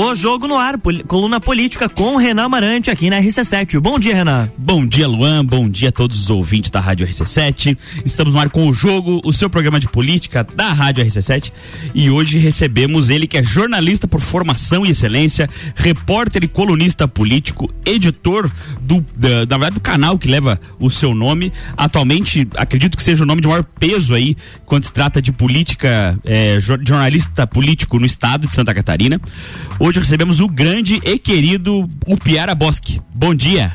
O Jogo no Ar, pol coluna política com Renan Amarante aqui na RC7. Bom dia, Renan. Bom dia, Luan. Bom dia a todos os ouvintes da Rádio RC7. Estamos no ar com o Jogo, o seu programa de política da Rádio RC7. E hoje recebemos ele que é jornalista por formação e excelência, repórter e colunista político, editor do, da, da verdade, do canal que leva o seu nome. Atualmente, acredito que seja o nome de maior peso aí quando se trata de política, é, jornalista político no estado de Santa Catarina. Hoje recebemos o grande e querido Upiara Bosque. Bom dia.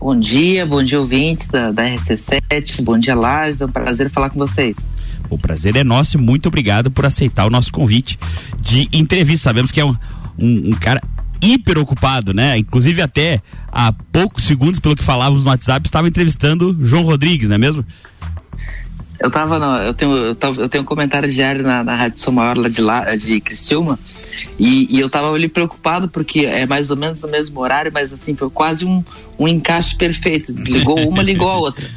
Bom dia, bom dia ouvintes da, da RC7, bom dia Lages, é um prazer falar com vocês. O prazer é nosso e muito obrigado por aceitar o nosso convite de entrevista. Sabemos que é um, um, um cara hiper ocupado, né? Inclusive até há poucos segundos, pelo que falávamos no WhatsApp, estava entrevistando João Rodrigues, não é mesmo? Eu tava no, eu tenho eu, tava, eu tenho um comentário diário na, na Rádio São Maior lá de lá de Criciúma e, e, eu tava ali preocupado porque é mais ou menos no mesmo horário, mas assim foi quase um, um encaixe perfeito. Desligou uma, ligou a outra.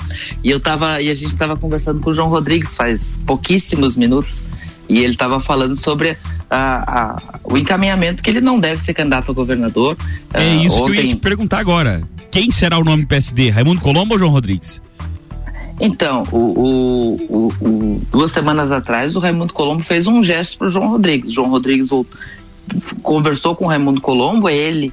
E eu tava e a gente tava conversando com o João Rodrigues faz pouquíssimos minutos e ele tava falando sobre a, a, o encaminhamento que ele não deve ser candidato a governador. É uh, isso ontem... que eu ia te perguntar agora. Quem será o nome PSD? Raimundo Colombo ou João Rodrigues? Então, o, o, o, duas semanas atrás, o Raimundo Colombo fez um gesto para o João Rodrigues. João Rodrigues conversou com o Raimundo Colombo, ele,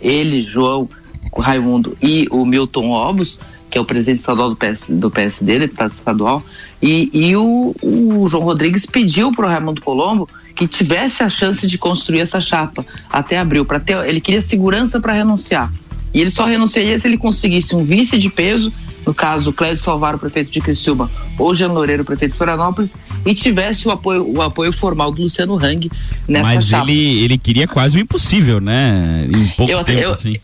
ele, João, Raimundo e o Milton Obos, que é o presidente estadual do, PS, do PSD, deputado estadual, e, e o, o João Rodrigues pediu para o Raimundo Colombo que tivesse a chance de construir essa chapa até abril, para ter, ele queria segurança para renunciar. E ele só renunciaria se ele conseguisse um vice de peso no caso Clédio Salvaro, prefeito de Criciúma, ou Jean Loureiro, prefeito de Florianópolis, e tivesse o apoio, o apoio formal do Luciano Hang nessa Mas ele, ele queria quase o impossível, né? Em pouco eu, tempo, eu, assim.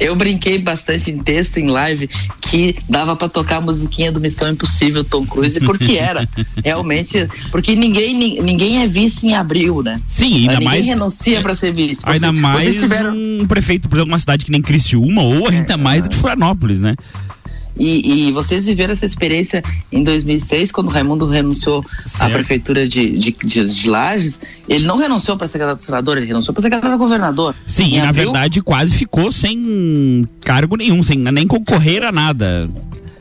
Eu brinquei bastante em texto, em live, que dava para tocar a musiquinha do Missão Impossível, Tom Cruise, porque era. realmente, porque ninguém, ninguém é vice em abril, né? Sim, ainda ninguém mais. Ninguém renuncia para ser vice. Ainda Você, mais tiveram... um prefeito, por exemplo, uma cidade que nem Criciúma, ou ainda é, mais de Florianópolis, né? E, e, vocês viveram essa experiência em 2006, quando o Raimundo renunciou certo. à prefeitura de, de, de, de Lages. Ele não renunciou para ser candidato a senador, ele renunciou para ser candidato a governador. Sim, e na verdade quase ficou sem cargo nenhum, sem nem concorrer a nada.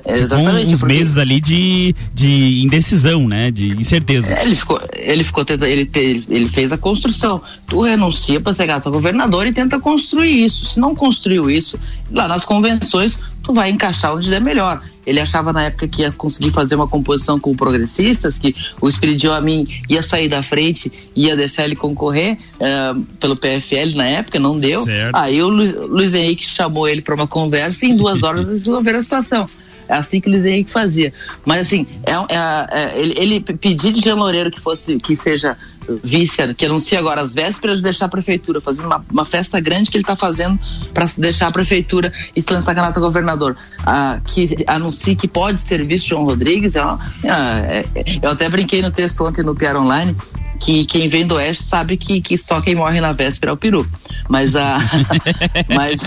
Exatamente. uns porque... meses ali de, de indecisão, né? De incerteza. É, ele ficou, ele ficou tentando, ele, te, ele fez a construção. Tu renuncia para ser gato governador e tenta construir isso. Se não construiu isso, lá nas convenções, tu vai encaixar onde der melhor. Ele achava na época que ia conseguir fazer uma composição com progressistas, que o Espiridião a mim ia sair da frente, ia deixar ele concorrer uh, pelo PFL na época, não deu. Certo. Aí o Luiz, Luiz Henrique chamou ele para uma conversa e em duas horas eles resolveram a situação. É assim que o Luiz Henrique fazia. Mas assim, é, é, é ele, ele pedir de Jean Loureiro que fosse, que seja vice, que anuncia agora as vésperas de deixar a prefeitura, fazendo uma, uma festa grande que ele está fazendo para deixar a prefeitura e se lançar candidato a governador. Ah, que anuncie que pode ser vice João Rodrigues. É, uma, é, é, eu até brinquei no texto ontem no Piar Online que quem vem do oeste sabe que, que só quem morre na véspera é o peru. Mas a. mas,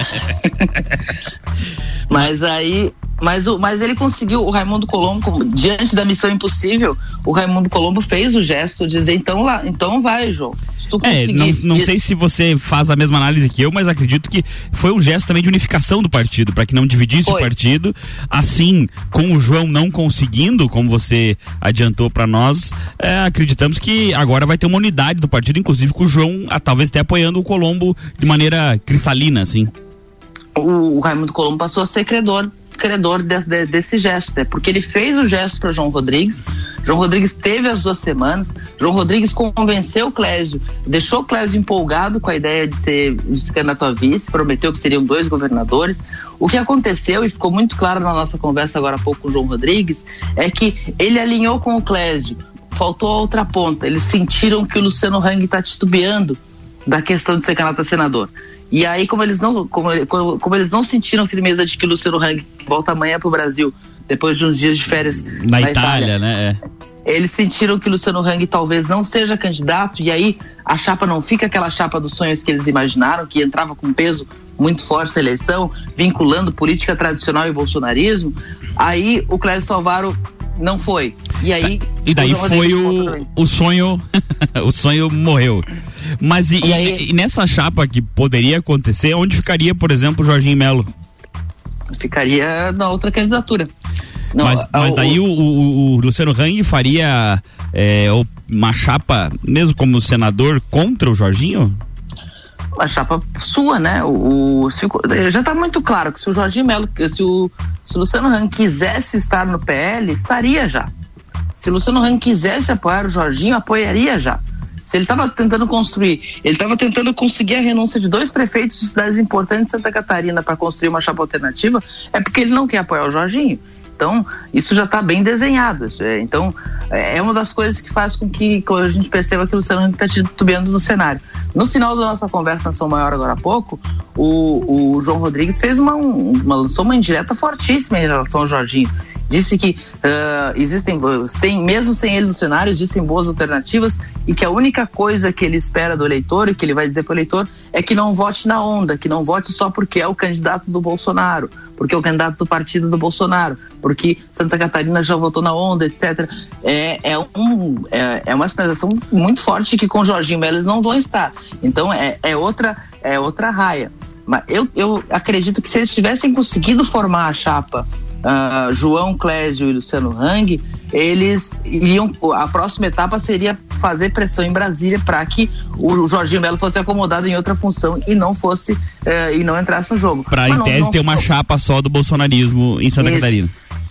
mas aí mas, o, mas ele conseguiu, o Raimundo Colombo, diante da missão impossível, o Raimundo Colombo fez o gesto de dizer, então lá, então vai, João. Se tu é, não, não sei se você faz a mesma análise que eu, mas acredito que foi um gesto também de unificação do partido, para que não dividisse foi. o partido. Assim, com o João não conseguindo, como você adiantou para nós, é, acreditamos que agora vai ter uma unidade do partido, inclusive com o João a, talvez até apoiando o Colombo de maneira cristalina, assim. O, o Raimundo Colombo passou a ser credor credor de, de, desse gesto, é porque ele fez o gesto para João Rodrigues. João Rodrigues teve as duas semanas. João Rodrigues convenceu o Clésio, deixou o Clésio empolgado com a ideia de ser, de ser candidato a vice, prometeu que seriam dois governadores. O que aconteceu, e ficou muito claro na nossa conversa agora há pouco com o João Rodrigues, é que ele alinhou com o Clésio. Faltou a outra ponta. Eles sentiram que o Luciano Hang está titubeando da questão de ser candidato a senador. E aí, como eles não, como, como eles não sentiram firmeza de que o Luciano Hang volta amanhã para o Brasil, depois de uns dias de férias na, na Itália, Itália, né? É. Eles sentiram que o Luciano Hang talvez não seja candidato, e aí a chapa não fica aquela chapa dos sonhos que eles imaginaram, que entrava com peso muito forte na eleição, vinculando política tradicional e bolsonarismo. Aí o Cléber Salvaro não foi. E aí. E daí foi o, o sonho. o sonho morreu. Mas e, e, aí, e, nessa chapa que poderia acontecer, onde ficaria, por exemplo, o Jorginho Melo? Ficaria na outra candidatura. Não, mas, mas daí o, o, o, Luciano Hang faria é, uma chapa, mesmo como senador, contra o Jorginho? A chapa sua, né? O, o se, já está muito claro que se o Jorginho Melo, se o, se o Luciano Hang quisesse estar no PL, estaria já. Se o Luciano Hang quisesse apoiar o Jorginho, apoiaria já. Se ele estava tentando construir, ele estava tentando conseguir a renúncia de dois prefeitos de cidades importantes de Santa Catarina para construir uma chapa alternativa, é porque ele não quer apoiar o Jorginho. Então, isso já está bem desenhado. É, então, é, é uma das coisas que faz com que, a gente perceba que o Luciano está titubeando no cenário. No final da nossa conversa na São Maior, agora há pouco, o, o João Rodrigues fez uma, uma, lançou uma indireta fortíssima em relação ao Jorginho. Disse que uh, existem, sem, mesmo sem ele no cenário, existem boas alternativas e que a única coisa que ele espera do eleitor e que ele vai dizer para o eleitor é que não vote na onda, que não vote só porque é o candidato do Bolsonaro, porque é o candidato do partido do Bolsonaro, porque Santa Catarina já votou na onda, etc. É, é, um, é, é uma sinalização muito forte que com Jorginho Melo não vão estar. Então é, é outra é outra raia. Mas eu, eu acredito que se eles tivessem conseguido formar a chapa uh, João Clésio e Luciano Hang, eles iriam. A próxima etapa seria fazer pressão em Brasília para que o Jorginho Melo fosse acomodado em outra função e não fosse uh, e não entrasse no jogo. Para em tese não ter uma chapa só do bolsonarismo em Santa isso, Catarina.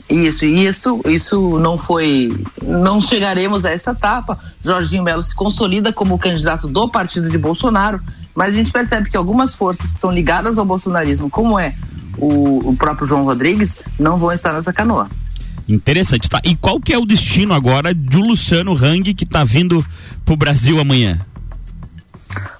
Isso, e isso, isso não foi. Não chegaremos a essa etapa. Jorginho Melo se consolida como candidato do partido de Bolsonaro, mas a gente percebe que algumas forças que são ligadas ao bolsonarismo, como é o, o próprio João Rodrigues, não vão estar nessa canoa. Interessante, tá? E qual que é o destino agora do Luciano Hang que está vindo pro Brasil amanhã?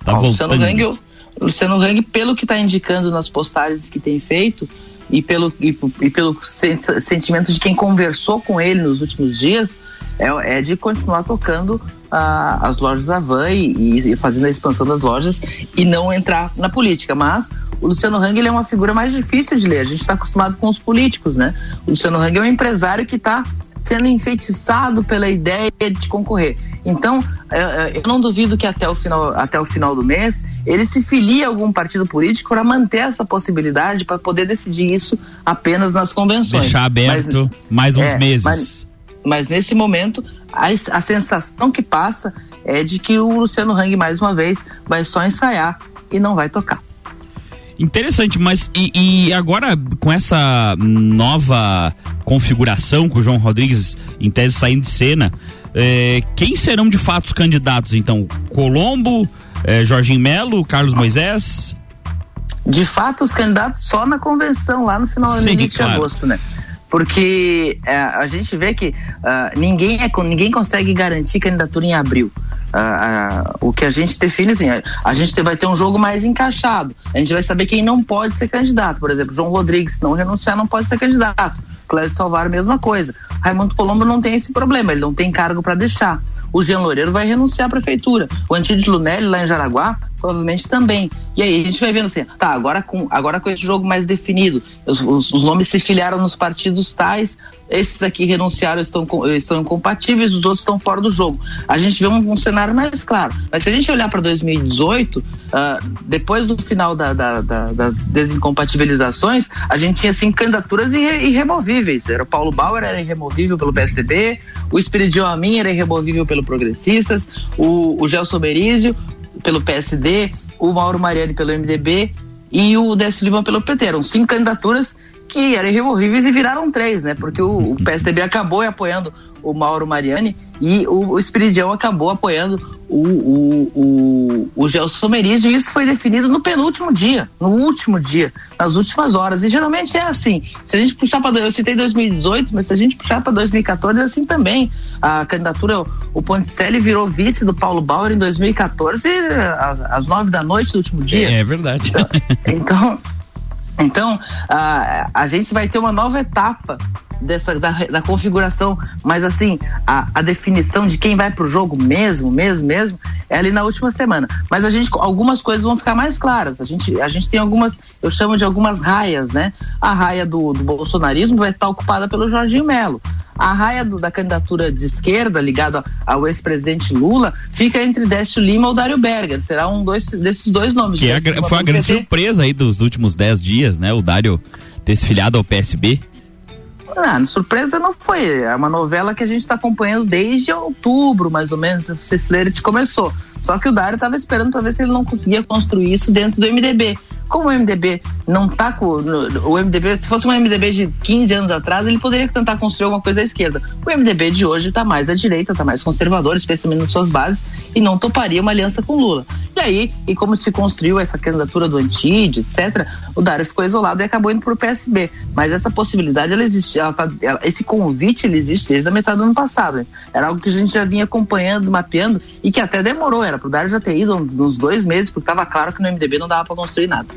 Tá Ó, voltando. Luciano Hang, Luciano Hang, pelo que está indicando nas postagens que tem feito e pelo, e, e pelo sentimento de quem conversou com ele nos últimos dias, é, é de continuar tocando ah, as lojas Avan e, e, fazendo a expansão das lojas e não entrar na política. Mas o Luciano Hang ele é uma figura mais difícil de ler. A gente está acostumado com os políticos, né? O Luciano Hang é um empresário que está sendo enfeitiçado pela ideia de concorrer. Então, eh, eh, eu não duvido que até o final, até o final do mês ele se filie a algum partido político para manter essa possibilidade, para poder decidir isso apenas nas convenções. Deixar aberto mas, mais uns é, meses. Mas, mas nesse momento, a, a sensação que passa é de que o Luciano Hang, mais uma vez, vai só ensaiar e não vai tocar. Interessante, mas e, e, agora com essa nova configuração com o João Rodrigues em tese saindo de cena, é, quem serão de fato os candidatos então? Colombo, é, Jorginho Melo, Carlos Moisés? De fato, os candidatos só na convenção, lá no final Sim, início claro. de agosto, né? porque é, a gente vê que uh, ninguém, é, ninguém consegue garantir candidatura em abril. Uh, o que a gente define assim, a gente vai ter um jogo mais encaixado. A gente vai saber quem não pode ser candidato. Por exemplo, João Rodrigues, não renunciar, não pode ser candidato. Clécio Salvar, mesma coisa. Raimundo Colombo não tem esse problema, ele não tem cargo para deixar. O Jean Loureiro vai renunciar à prefeitura. O Antídio Lunelli, lá em Jaraguá, provavelmente também. E aí a gente vai vendo assim, tá, agora com, agora com esse jogo mais definido, os, os, os nomes se filiaram nos partidos tais, esses aqui renunciaram, estão, estão incompatíveis, os outros estão fora do jogo. A gente vê um, um cenário mais claro. Mas se a gente olhar para 2018, uh, depois do final da, da, da, das desincompatibilizações, a gente tinha assim candidaturas irre, irremovíveis. Era o Paulo Bauer, era irremovível pelo PSDB, o Espírito Amin era irremovível pelo Progressistas, o, o Gelson Berizio pelo PSD, o Mauro Mariani pelo MDB e o Décio Lima pelo PT. Eram cinco candidaturas que eram irremovíveis e viraram três, né? Porque o, o PSDB acabou apoiando o Mauro Mariani e o, o Espiridião acabou apoiando o, o, o, o Gelson Merizio e isso foi definido no penúltimo dia, no último dia, nas últimas horas. E geralmente é assim. Se a gente puxar para. Eu citei 2018, mas se a gente puxar para 2014, é assim também. A candidatura, o Ponticelli virou vice do Paulo Bauer em 2014, às, às nove da noite do último dia. É, é verdade. Então, então então, a, a gente vai ter uma nova etapa dessa da, da configuração, mas assim, a, a definição de quem vai para o jogo mesmo, mesmo, mesmo, é ali na última semana. Mas a gente, algumas coisas vão ficar mais claras. A gente, a gente tem algumas, eu chamo de algumas raias, né? A raia do, do bolsonarismo vai estar ocupada pelo Jorginho Melo. A raia do, da candidatura de esquerda, ligada ao ex-presidente Lula, fica entre Décio Lima ou Dário Berger. Será um dois, desses dois nomes. Que é a, foi a grande surpresa aí dos últimos dez dias, né? O Dário ter se filiado ao PSB. Ah, surpresa não foi. É uma novela que a gente está acompanhando desde outubro, mais ou menos. Esse flerte começou. Só que o Dário estava esperando para ver se ele não conseguia construir isso dentro do MDB. Como o MDB não tá com. O MDB, se fosse um MDB de 15 anos atrás, ele poderia tentar construir alguma coisa à esquerda. O MDB de hoje está mais à direita, está mais conservador, especialmente nas suas bases, e não toparia uma aliança com Lula. E aí, e como se construiu essa candidatura do Antide, etc., o Dário ficou isolado e acabou indo para o PSB. Mas essa possibilidade, ela existe, ela tá, ela, esse convite, ele existe desde a metade do ano passado. Era algo que a gente já vinha acompanhando, mapeando, e que até demorou, era para o Dário já ter ido uns dois meses, porque estava claro que no MDB não dava para construir nada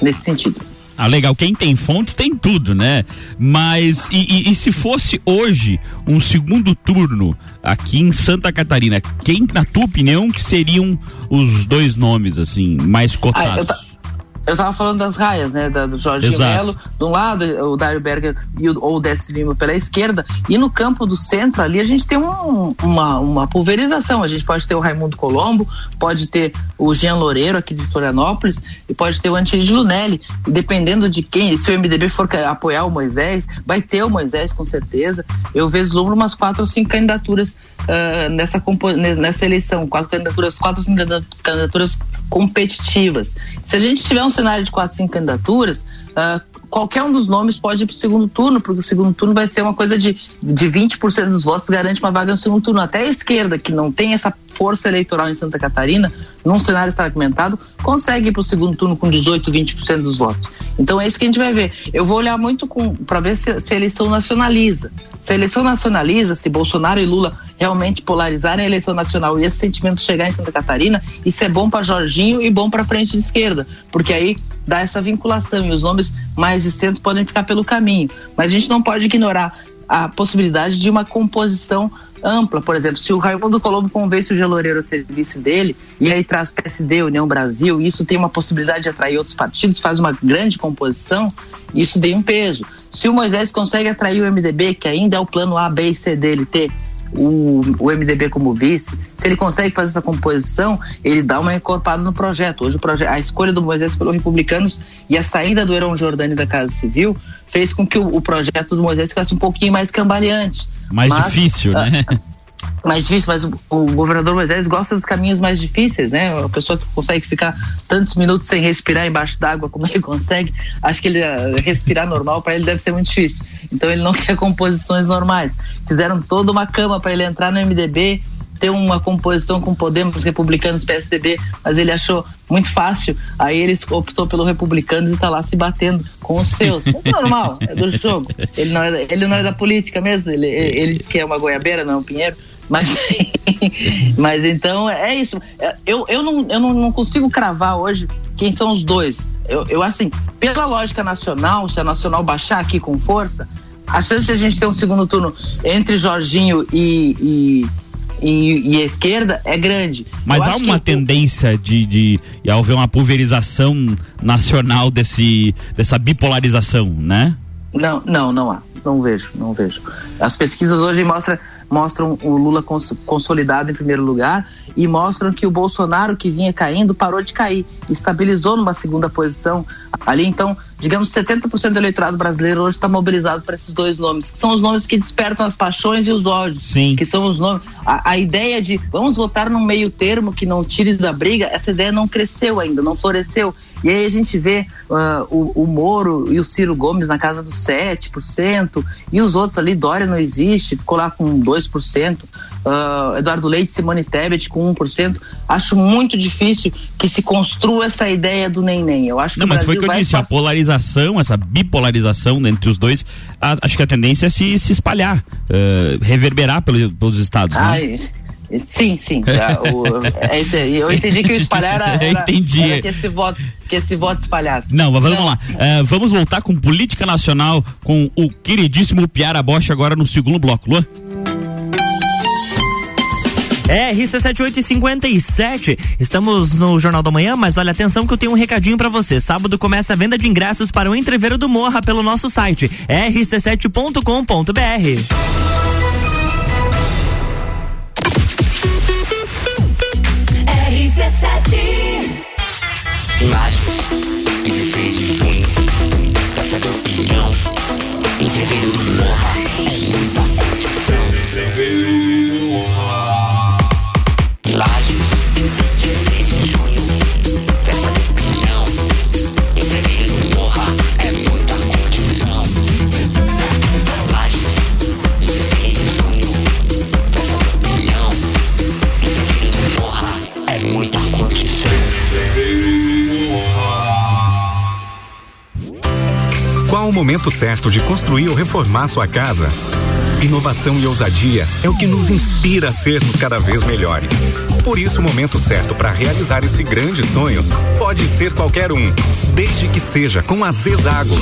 nesse sentido. Ah, legal. Quem tem fontes tem tudo, né? Mas e, e, e, se fosse hoje um segundo turno aqui em Santa Catarina, quem, na tua opinião, que seriam os dois nomes assim mais cotados? Ah, eu tava falando das raias, né? Da, do Jorge Melo, de um lado, o Dário Berger e o, ou o Décio Lima pela esquerda, e no campo do centro ali a gente tem um, uma, uma pulverização. A gente pode ter o Raimundo Colombo, pode ter o Jean Loureiro aqui de Florianópolis, e pode ter o Antídio Lunelli. E dependendo de quem, se o MDB for apoiar o Moisés, vai ter o Moisés com certeza. Eu vislumbro umas quatro ou cinco candidaturas uh, nessa, nessa eleição, quatro candidaturas, quatro ou cinco candidaturas competitivas. Se a gente tiver um cenário de quatro, cinco candidaturas, uh, qualquer um dos nomes pode ir para o segundo turno, porque o segundo turno vai ser uma coisa de, de 20% dos votos garante uma vaga no segundo turno. Até a esquerda, que não tem essa força eleitoral em Santa Catarina, num cenário fragmentado, consegue ir para o segundo turno com 18, 20% dos votos. Então é isso que a gente vai ver. Eu vou olhar muito para ver se, se a eleição nacionaliza. Se a eleição nacionaliza, se Bolsonaro e Lula realmente polarizarem a eleição nacional e esse sentimento chegar em Santa Catarina, isso é bom para Jorginho e bom para a frente de esquerda, porque aí dá essa vinculação e os nomes mais de centro podem ficar pelo caminho. Mas a gente não pode ignorar a possibilidade de uma composição ampla. Por exemplo, se o Raimundo Colombo convence o Geloreiro a ser vice dele, e aí traz PSD, União Brasil, isso tem uma possibilidade de atrair outros partidos, faz uma grande composição, isso tem um peso. Se o Moisés consegue atrair o MDB, que ainda é o plano A, B e C dele, ter o, o MDB como vice, se ele consegue fazer essa composição, ele dá uma encorpada no projeto. Hoje o projeto, a escolha do Moisés pelos republicanos e a saída do Heron Jordani da Casa Civil fez com que o, o projeto do Moisés ficasse um pouquinho mais cambaleante. Mais Mas, difícil, né? mais difícil, mas o, governador Moisés gosta dos caminhos mais difíceis, né? A pessoa que consegue ficar tantos minutos sem respirar embaixo d'água, como ele consegue, acho que ele uh, respirar normal para ele deve ser muito difícil. Então ele não quer composições normais. Fizeram toda uma cama para ele entrar no MDB, ter uma composição com Podemos, republicanos, PSDB, mas ele achou muito fácil. Aí ele optou pelo republicanos e está lá se batendo com os seus. É normal, é do jogo. Ele não é, ele não é da política mesmo, ele, ele diz que é uma goiabeira, não é um pinheiro. Mas, mas então é isso. Eu, eu, não, eu não, consigo cravar hoje quem são os dois. Eu, eu assim, pela lógica nacional, se a nacional baixar aqui com força, a chance de a gente ter um segundo turno entre Jorginho e, e e, e, a esquerda é grande. Mas há uma tendência de, de, de haver uma pulverização nacional desse, dessa bipolarização, né? Não, não, não há. Não vejo, não vejo. As pesquisas hoje mostram mostram o Lula cons consolidado em primeiro lugar e mostram que o Bolsonaro, que vinha caindo, parou de cair, estabilizou numa segunda posição ali. Então, digamos, 70% do eleitorado brasileiro hoje está mobilizado para esses dois nomes, que são os nomes que despertam as paixões e os ódios. Sim. Que são os nomes. A, a ideia de vamos votar num meio termo que não tire da briga, essa ideia não cresceu ainda, não floresceu. E aí a gente vê uh, o, o Moro e o Ciro Gomes na casa dos 7%, e os outros ali, Dória não existe, ficou lá com 2%, uh, Eduardo Leite, Simone Tebet com 1%. Acho muito difícil que se construa essa ideia do nem-nem. Eu acho que Não, mas foi o que eu disse, a polarização, essa bipolarização entre os dois, a, acho que a tendência é se, se espalhar, uh, reverberar pelo, pelos estados. Né? Ai, Sim, sim. É, o, é isso aí. Eu entendi que o espalhar era, era, entendi. era que, esse voto, que esse voto espalhasse. Não, mas vamos lá. Uh, vamos voltar com política nacional com o queridíssimo Piara Bosch agora no segundo bloco. Luan? RC7857. Estamos no Jornal da Manhã, mas olha atenção que eu tenho um recadinho para você. Sábado começa a venda de ingressos para o Entreveiro do Morra pelo nosso site rc7.com.br. momento certo de construir ou reformar sua casa? Inovação e ousadia é o que nos inspira a sermos cada vez melhores. Por isso, o momento certo para realizar esse grande sonho pode ser qualquer um, desde que seja com a Zezago.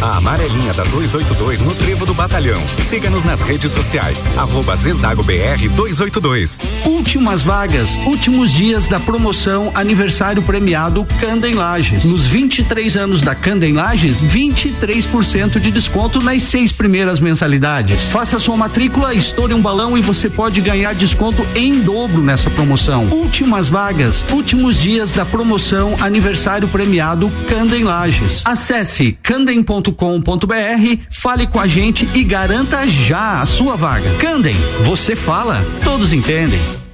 A amarelinha da 282 no Trevo do Batalhão. Siga-nos nas redes sociais. Arroba Zezago BR 282. Últimas vagas, últimos dias da promoção aniversário premiado Candem Lages. Nos 23 anos da Candem Lages, 23% de desconto nas seis primeiras mensalidades. Faça sua matrícula, estoure um balão e você pode ganhar desconto em dobro nessa promoção. Últimas vagas, últimos dias da promoção aniversário premiado Candem Lages. Acesse candem.com.br, fale com a gente e garanta já a sua vaga. Candem, você fala, todos entendem.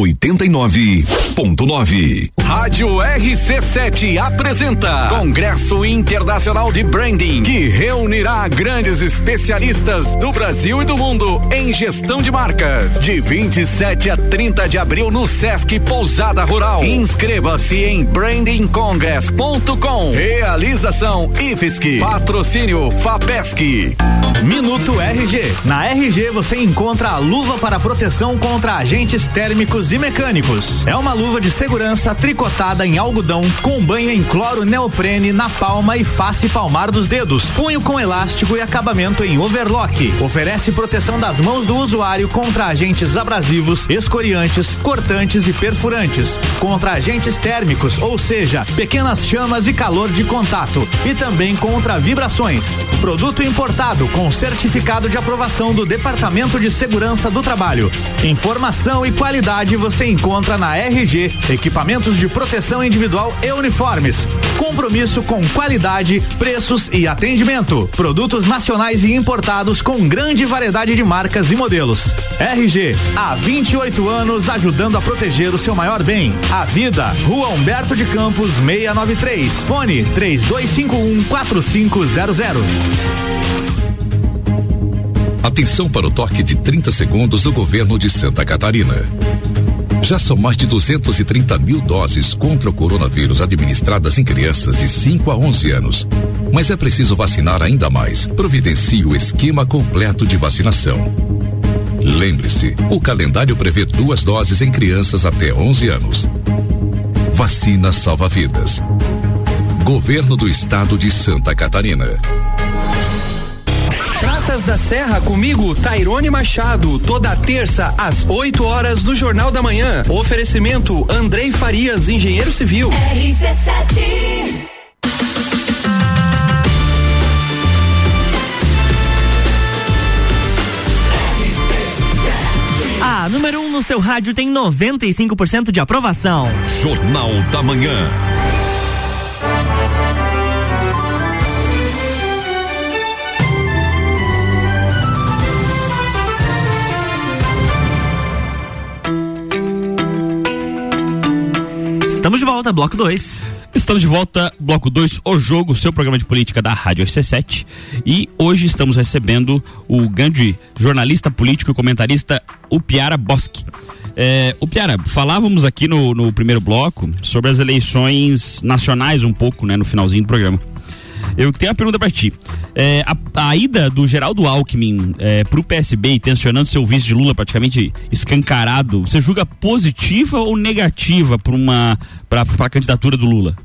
89.9. Rádio RC7 apresenta Congresso Internacional de Branding, que reunirá grandes especialistas do Brasil e do mundo em gestão de marcas. De 27 a 30 de abril no Sesc Pousada Rural. Inscreva-se em brandingcongress.com. Realização IFSC. Patrocínio FAPESC. Minuto RG. Na RG você encontra a luva para proteção contra agentes térmicos e mecânicos. É uma luva de segurança tricotada em algodão com banha em cloro neoprene na palma e face palmar dos dedos, punho com elástico e acabamento em overlock. Oferece proteção das mãos do usuário contra agentes abrasivos, escoriantes, cortantes e perfurantes, contra agentes térmicos, ou seja, pequenas chamas e calor de contato, e também contra vibrações. Produto importado com certificado de aprovação do Departamento de Segurança do Trabalho. Informação e qualidade você encontra na RG, equipamentos de proteção individual e uniformes. Compromisso com qualidade, preços e atendimento. Produtos nacionais e importados com grande variedade de marcas e modelos. RG, há 28 anos ajudando a proteger o seu maior bem, a vida. Rua Humberto de Campos, 693. Fone 3251 4500. Atenção para o toque de 30 segundos do governo de Santa Catarina. Já são mais de 230 mil doses contra o coronavírus administradas em crianças de 5 a 11 anos. Mas é preciso vacinar ainda mais. Providencie o esquema completo de vacinação. Lembre-se, o calendário prevê duas doses em crianças até 11 anos. Vacina salva vidas. Governo do Estado de Santa Catarina. Praças da Serra comigo, Tairone Machado, toda terça às 8 horas do Jornal da Manhã. Oferecimento Andrei Farias, engenheiro civil. RC7 A número 1 um no seu rádio tem 95% de aprovação. Jornal da Manhã. Estamos de volta, bloco 2. Estamos de volta, bloco 2, o jogo, seu programa de política da Rádio RC7. E hoje estamos recebendo o grande jornalista político e comentarista, o Piara Bosque. É, o Piara, falávamos aqui no, no primeiro bloco sobre as eleições nacionais um pouco, né, no finalzinho do programa. Eu tenho uma pergunta para ti. É, a, a, ida do Geraldo Alckmin é, pro PSB e tensionando seu vice de Lula praticamente escancarado, você julga positiva ou negativa para uma para a candidatura do Lula?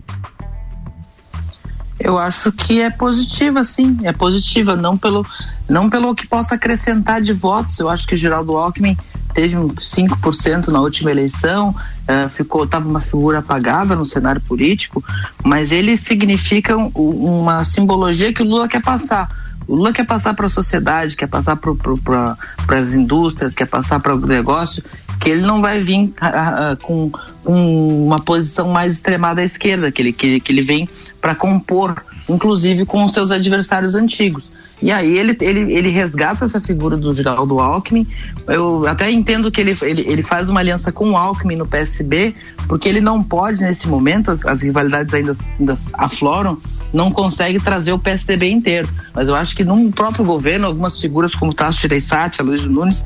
Eu acho que é positiva, sim, é positiva, não pelo, não pelo que possa acrescentar de votos. Eu acho que o Geraldo Alckmin teve 5% na última eleição, uh, ficou estava uma figura apagada no cenário político, mas ele significa um, uma simbologia que o Lula quer passar. O Lula quer passar para a sociedade, quer passar para as indústrias, quer passar para o negócio, que ele não vai vir uh, uh, com um, uma posição mais extremada à esquerda, que ele, que, que ele vem para compor, inclusive com os seus adversários antigos. E aí ele, ele, ele resgata essa figura do Geraldo Alckmin. Eu até entendo que ele, ele, ele faz uma aliança com o Alckmin no PSB, porque ele não pode, nesse momento, as, as rivalidades ainda, ainda afloram, não consegue trazer o PSDB inteiro. Mas eu acho que no próprio governo, algumas figuras como Tasso Gereissati, Luiz Nunes,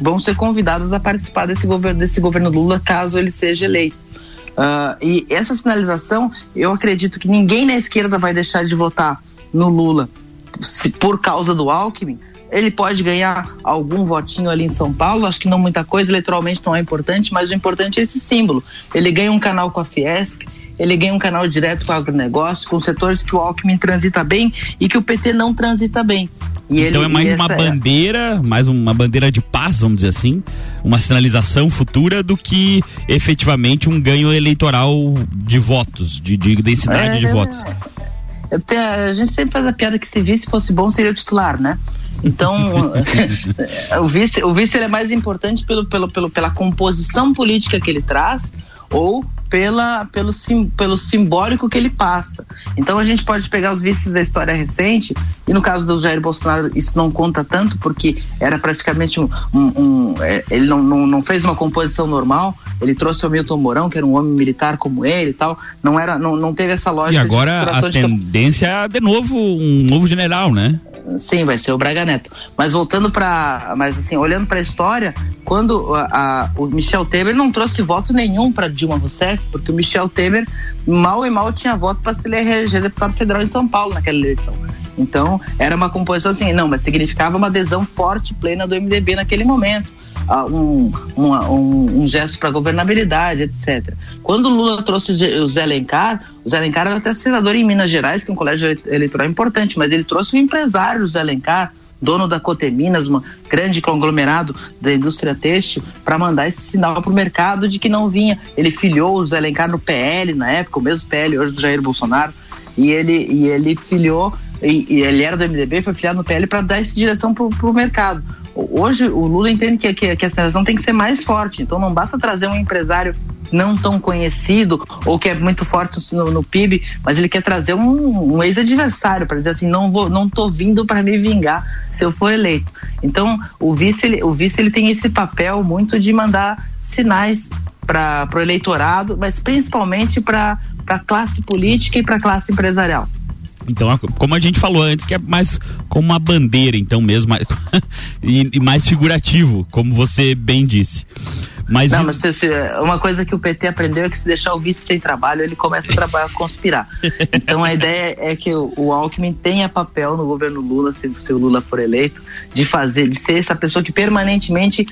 vão ser convidadas a participar desse governo, desse governo Lula, caso ele seja eleito. Uh, e essa sinalização, eu acredito que ninguém na esquerda vai deixar de votar no Lula se por causa do Alckmin, ele pode ganhar algum votinho ali em São Paulo, acho que não muita coisa, eleitoralmente não é importante, mas o importante é esse símbolo. Ele ganha um canal com a Fiesp, ele ganha um canal direto com o agronegócio, com setores que o Alckmin transita bem e que o PT não transita bem. E então ele, é mais uma é bandeira, é... mais uma bandeira de paz, vamos dizer assim, uma sinalização futura do que efetivamente um ganho eleitoral de votos, de, de densidade é... de votos a gente sempre faz a piada que se vice fosse bom seria o titular, né? Então, o vice, o vice é mais importante pelo, pelo, pelo, pela composição política que ele traz ou pela, pelo, sim, pelo simbólico que ele passa. Então a gente pode pegar os vices da história recente, e no caso do Jair Bolsonaro isso não conta tanto, porque era praticamente um. um, um é, ele não, não, não, fez uma composição normal, ele trouxe o Milton Mourão, que era um homem militar como ele e tal. Não, era, não, não teve essa lógica. E agora a tendência é de novo um novo general, né? Sim, vai ser o Braga Neto. Mas voltando para, mas assim, olhando para a história, quando a, a, o Michel Temer não trouxe voto nenhum para Dilma Rousseff, porque o Michel Temer mal e mal tinha voto para se eleger deputado federal em São Paulo naquela eleição. Então, era uma composição assim, não, mas significava uma adesão forte, plena do MDB naquele momento um, um, um gesto para governabilidade, etc. Quando o Lula trouxe o Zé Alencar, o Zé Alencar era até senador em Minas Gerais, que é um colégio eleitoral importante, mas ele trouxe o empresário, Zé Alencar, dono da Coteminas, um grande conglomerado da indústria têxtil, para mandar esse sinal para o mercado de que não vinha. Ele filiou o Zé Alencar no PL na época, o mesmo PL hoje do Jair Bolsonaro, e ele, e ele filiou e, e, ele era do MDB, foi filiado no PL para dar essa direção para o mercado. Hoje o Lula entende que, que, que a sinalização tem que ser mais forte, então não basta trazer um empresário não tão conhecido ou que é muito forte no, no PIB, mas ele quer trazer um, um ex-adversário para dizer assim, não vou, não tô vindo para me vingar se eu for eleito. Então o vice, ele, o vice ele tem esse papel muito de mandar sinais para o eleitorado, mas principalmente para a classe política e para a classe empresarial. Então, como a gente falou antes, que é mais como uma bandeira, então mesmo, e, e mais figurativo, como você bem disse. Mas não, mas se, se, uma coisa que o PT aprendeu é que se deixar o vice sem trabalho, ele começa a trabalhar, a conspirar. Então a ideia é que o, o Alckmin tenha papel no governo Lula, se, se, o Lula for eleito, de fazer, de ser essa pessoa que permanentemente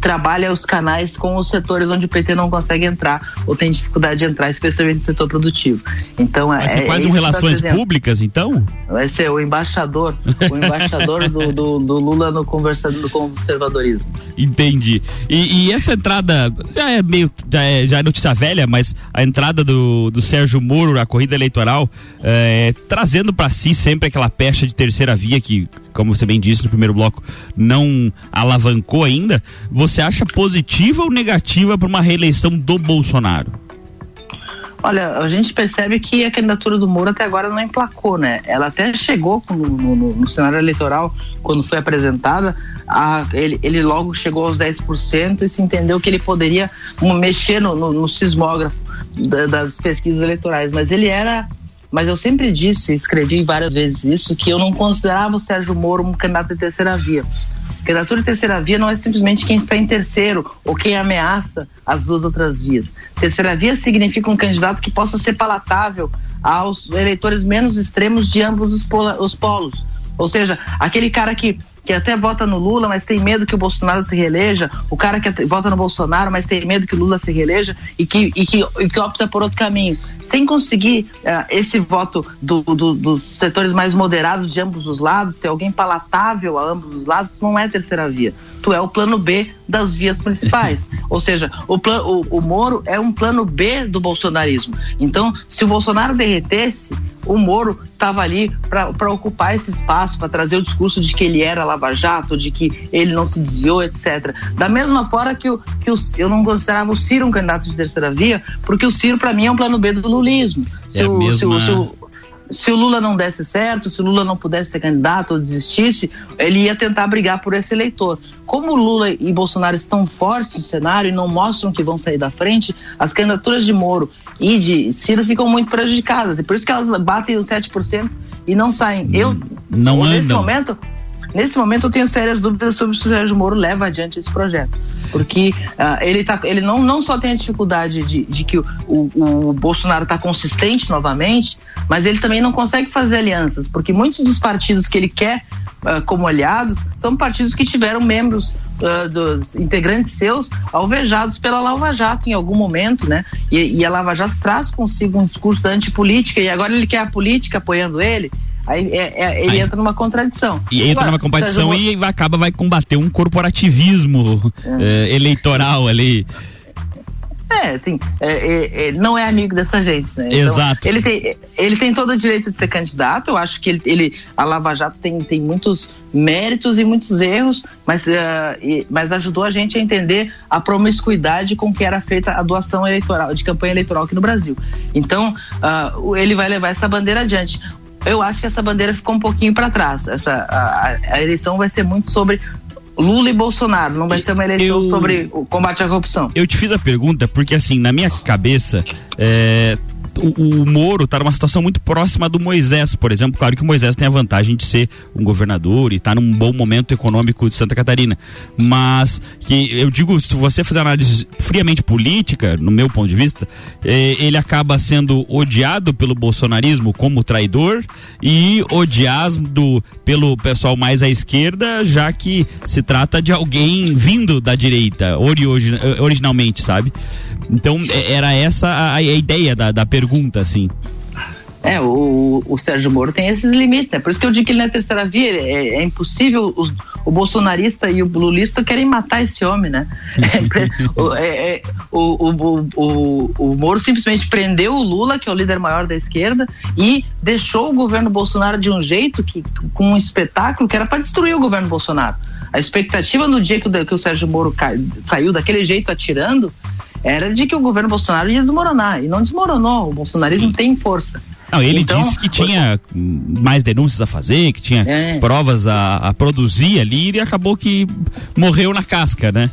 trabalha os canais com os setores onde o PT não consegue entrar ou tem dificuldade de entrar, especialmente no setor produtivo. Então Vai é, ser quase é um relações tá públicas, então? Vai ser o embaixador, o embaixador do, do, do, Lula no, conversa, no conservadorismo. Entendi. E, e essa entrada entrada, já é meio, já é, já é notícia velha, mas a entrada do, do Sérgio Moro, a corrida eleitoral, é, trazendo para si sempre aquela pecha de terceira via que, como você bem disse no primeiro bloco, não alavancou ainda. Você acha positiva ou negativa para uma reeleição do Bolsonaro? Olha, a gente percebe que a candidatura do Moro até agora não emplacou, né? Ela até chegou no, no, no cenário eleitoral, quando foi apresentada, a, ele, ele logo chegou aos 10% e se entendeu que ele poderia mexer no, no, no sismógrafo da, das pesquisas eleitorais. Mas ele era mas eu sempre disse, escrevi várias vezes isso, que eu não considerava o Sérgio Moro um candidato de terceira via. Candidatura de terceira via não é simplesmente quem está em terceiro ou quem ameaça as duas outras vias. Terceira via significa um candidato que possa ser palatável aos eleitores menos extremos de ambos os, polos. Ou seja, aquele cara que que até vota no Lula, mas tem medo que o Bolsonaro se reeleja, o cara que vota no Bolsonaro, mas tem medo que o Lula se reeleja e que, e que, e que opta por outro caminho. Sem conseguir uh, esse voto do, do, dos setores mais moderados de ambos os lados, ter alguém palatável a ambos os lados, não é terceira via. Tu é o plano B das vias principais. Ou seja, o, plan, o, o Moro é um plano B do bolsonarismo. Então, se o Bolsonaro derretesse, o Moro estava ali para ocupar esse espaço, para trazer o discurso de que ele era Lava Jato, de que ele não se desviou, etc. Da mesma forma que, o, que o, eu não considerava o Ciro um candidato de terceira via, porque o Ciro, para mim, é um plano B do lulismo. Se, é o, mesma... se, o, se, o, se o Lula não desse certo, se o Lula não pudesse ser candidato ou desistisse, ele ia tentar brigar por esse eleitor. Como Lula e Bolsonaro estão fortes no cenário e não mostram que vão sair da frente, as candidaturas de Moro e de Ciro ficam muito prejudicadas. E por isso que elas batem os 7% e não saem. Eu, não nesse momento, nesse momento eu tenho sérias dúvidas sobre se o Sérgio Moro leva adiante esse projeto. Porque uh, ele, tá, ele não, não só tem a dificuldade de, de que o, o, o Bolsonaro está consistente novamente, mas ele também não consegue fazer alianças, porque muitos dos partidos que ele quer uh, como aliados são partidos que tiveram membros uh, dos integrantes seus alvejados pela Lava Jato em algum momento, né? E, e a Lava Jato traz consigo um discurso da antipolítica e agora ele quer a política apoiando ele. Aí é, é, ele Aí- entra numa contradição. E entra numa Moro- e acaba vai combater um corporativismo eh, eleitoral ali. É, assim, é, é, é, não é amigo dessa gente, né? Exato. Ele tem, ele tem todo o direito de ser candidato. Eu acho que ele, ele- a Lava Jato tem, tem muitos méritos e muitos erros, mas, eh, e- mas ajudou a gente a entender a promiscuidade com que era feita a doação eleitoral, de campanha eleitoral aqui no Brasil. Então, o- ele vai levar essa bandeira adiante. Eu acho que essa bandeira ficou um pouquinho para trás. Essa, a, a- eleição vai ser muito sobre Lula e Bolsonaro, não vai ser uma eleição Eu- sobre o combate à corrupção. Eu te fiz a pergunta porque, assim, na minha cabeça, é, o, o Moro tá numa situação muito próxima do Moisés, por exemplo. Claro que o Moisés tem a vantagem de ser um governador e tá num bom momento econômico de Santa Catarina. Mas que eu digo, se você fizer análise friamente política, no meu ponto de vista, é, ele acaba sendo odiado pelo bolsonarismo como traidor e odiado pelo pessoal mais à esquerda, já que se trata de alguém vindo da direita, origi- originalmente, sabe? Então, é- era essa a, a ideia da, da pergunta, assim. É, o, o Sérgio Moro tem esses limites, né? Por isso que eu digo que ele não é terceira via, é, é impossível, os- o bolsonarista e o lulista querem matar esse homem, né? É é- é- o, o, o, o Moro simplesmente prendeu o Lula, que é o líder maior da esquerda, e deixou o governo Bolsonaro de um jeito que, com um espetáculo que era para destruir o governo Bolsonaro. A expectativa no dia que o, que o Sérgio Moro cai- saiu daquele jeito atirando era de que o governo Bolsonaro ia desmoronar, e não desmoronou, o bolsonarismo tem força. Não, ele Então, disse que tinha mais denúncias a fazer, que tinha É. provas a, a produzir ali e acabou que morreu na casca, né?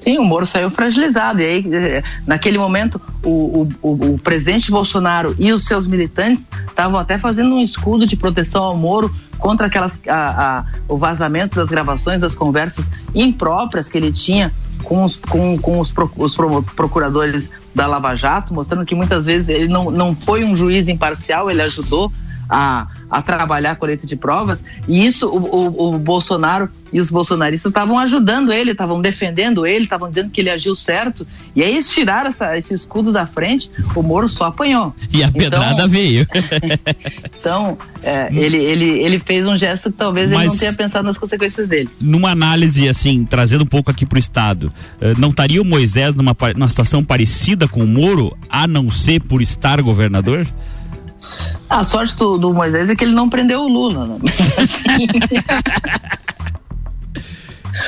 Sim, o Moro saiu fragilizado. E aí, eh, naquele momento, o, o, o, presidente Bolsonaro e os seus militantes estavam até fazendo um escudo de proteção ao Moro contra aquelas a, a- o vazamento das gravações das conversas impróprias que ele tinha com os, com, com os, pro- os pro- procuradores da Lava Jato, mostrando que muitas vezes ele não, não foi um juiz imparcial, ele ajudou a, a trabalhar a colheita de provas, e isso o, o, o Bolsonaro e os bolsonaristas estavam ajudando ele, estavam defendendo ele, estavam dizendo que ele agiu certo, e aí eles tiraram essa, esse escudo da frente, o Moro só apanhou. E a pedrada Então- veio. Então, é, ele, ele, ele fez um gesto que talvez ele Mas- não tenha pensado nas consequências dele. Numa análise, assim, trazendo um pouco aqui pro Estado, eh, não estaria o Moisés numa, numa situação parecida com o Moro, a não ser por estar governador? A sorte do, do Moisés é que ele não prendeu o Lula, né? Mas, assim,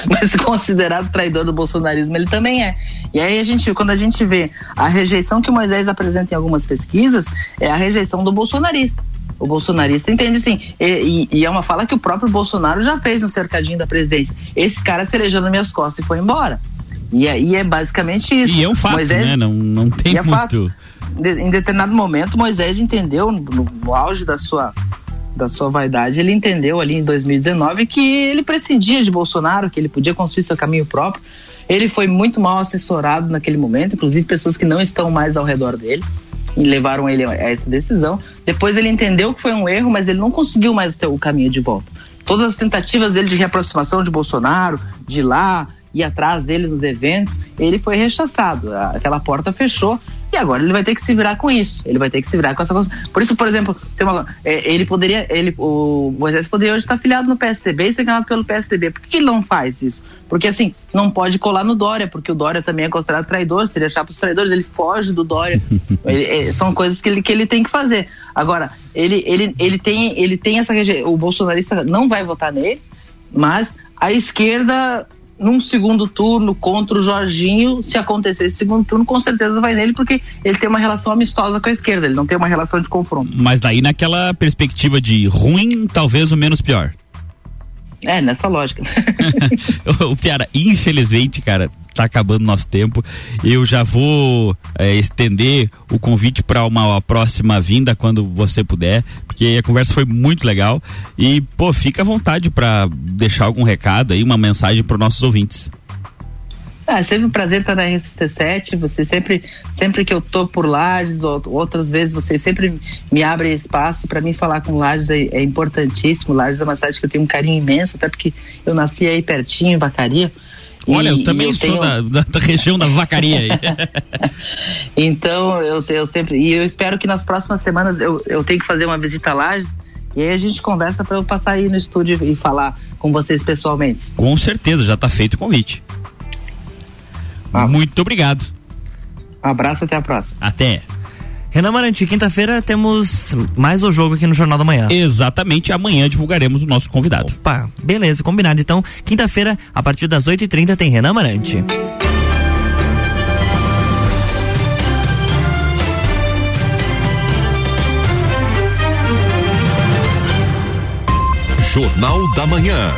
Mas considerado traidor do bolsonarismo, ele também é. E aí a gente, quando a gente vê a rejeição que o Moisés apresenta em algumas pesquisas, é a rejeição do bolsonarista. O bolsonarista entende assim, e, e- e é uma fala que o próprio Bolsonaro já fez no cercadinho da presidência. Esse cara elegeu nas minhas costas e foi embora. E é, e é basicamente isso. E é um fato, Moisés, né? Não, não tem é muito. fato. de- em determinado momento, Moisés entendeu, no, no auge da sua, da sua vaidade, ele entendeu ali em 2019 que ele prescindia de Bolsonaro, que ele podia construir seu caminho próprio. Ele foi muito mal assessorado naquele momento, inclusive pessoas que não estão mais ao redor dele e levaram ele a essa decisão. Depois ele entendeu que foi um erro, mas ele não conseguiu mais ter o caminho de volta. todas as tentativas dele de reaproximação de Bolsonaro, de ir lá, ir atrás dele nos eventos, ele foi rechaçado. Aquela porta fechou e agora ele vai ter que se virar com isso. Ele vai ter que se virar com essa coisa. Por isso, por exemplo, uma, é, ele poderia, ele, o Moisés poderia hoje estar afiliado no PSDB e ser ganhado pelo PSDB. Por que ele não faz isso? Porque assim, não pode colar no Dória, porque o Dória também é considerado traidor. Se ele achar para os traidores, ele foge do Dória. ele, é, são coisas que ele, que ele tem que fazer. Agora, ele, ele, ele, tem, ele tem essa. O bolsonarista não vai votar nele, mas a esquerda num segundo turno contra o Jorginho, se acontecer esse segundo turno, com certeza vai nele, porque ele tem uma relação amistosa com a esquerda, ele não tem uma relação de confronto. Mas daí naquela perspectiva de ruim, talvez o menos pior. É, nessa lógica. o Piara, infelizmente, cara, tá acabando nosso tempo. Eu já vou é, estender o convite para uma, próxima vinda quando você puder, porque a conversa foi muito legal. E, pô, fica à vontade para deixar algum recado aí, uma mensagem para nossos ouvintes. Ah, é sempre um prazer estar na RCT7. Você sempre, sempre que eu tô por Lages, ou, outras vezes você sempre me abre espaço para mim falar com Lages é, é, importantíssimo. Lages é uma cidade que eu tenho um carinho imenso, até porque eu nasci aí pertinho, em Vacaria. Olha, eu também eu sou tenho... da, da, da, região da Vacaria aí. então, eu, eu sempre. E eu espero que nas próximas semanas eu, eu tenho que fazer uma visita a Lages. E aí a gente conversa para eu passar aí no estúdio e falar com vocês pessoalmente. Com certeza, já está feito o convite. Ah. Muito obrigado. Um abraço, até a próxima. Até. Renan Marante, quinta-feira temos mais o jogo aqui no Jornal da Manhã. Exatamente, amanhã divulgaremos o nosso convidado. Opa, beleza, combinado. Então, quinta-feira, a partir das 8h30, tem Renan Marante. Jornal da Manhã.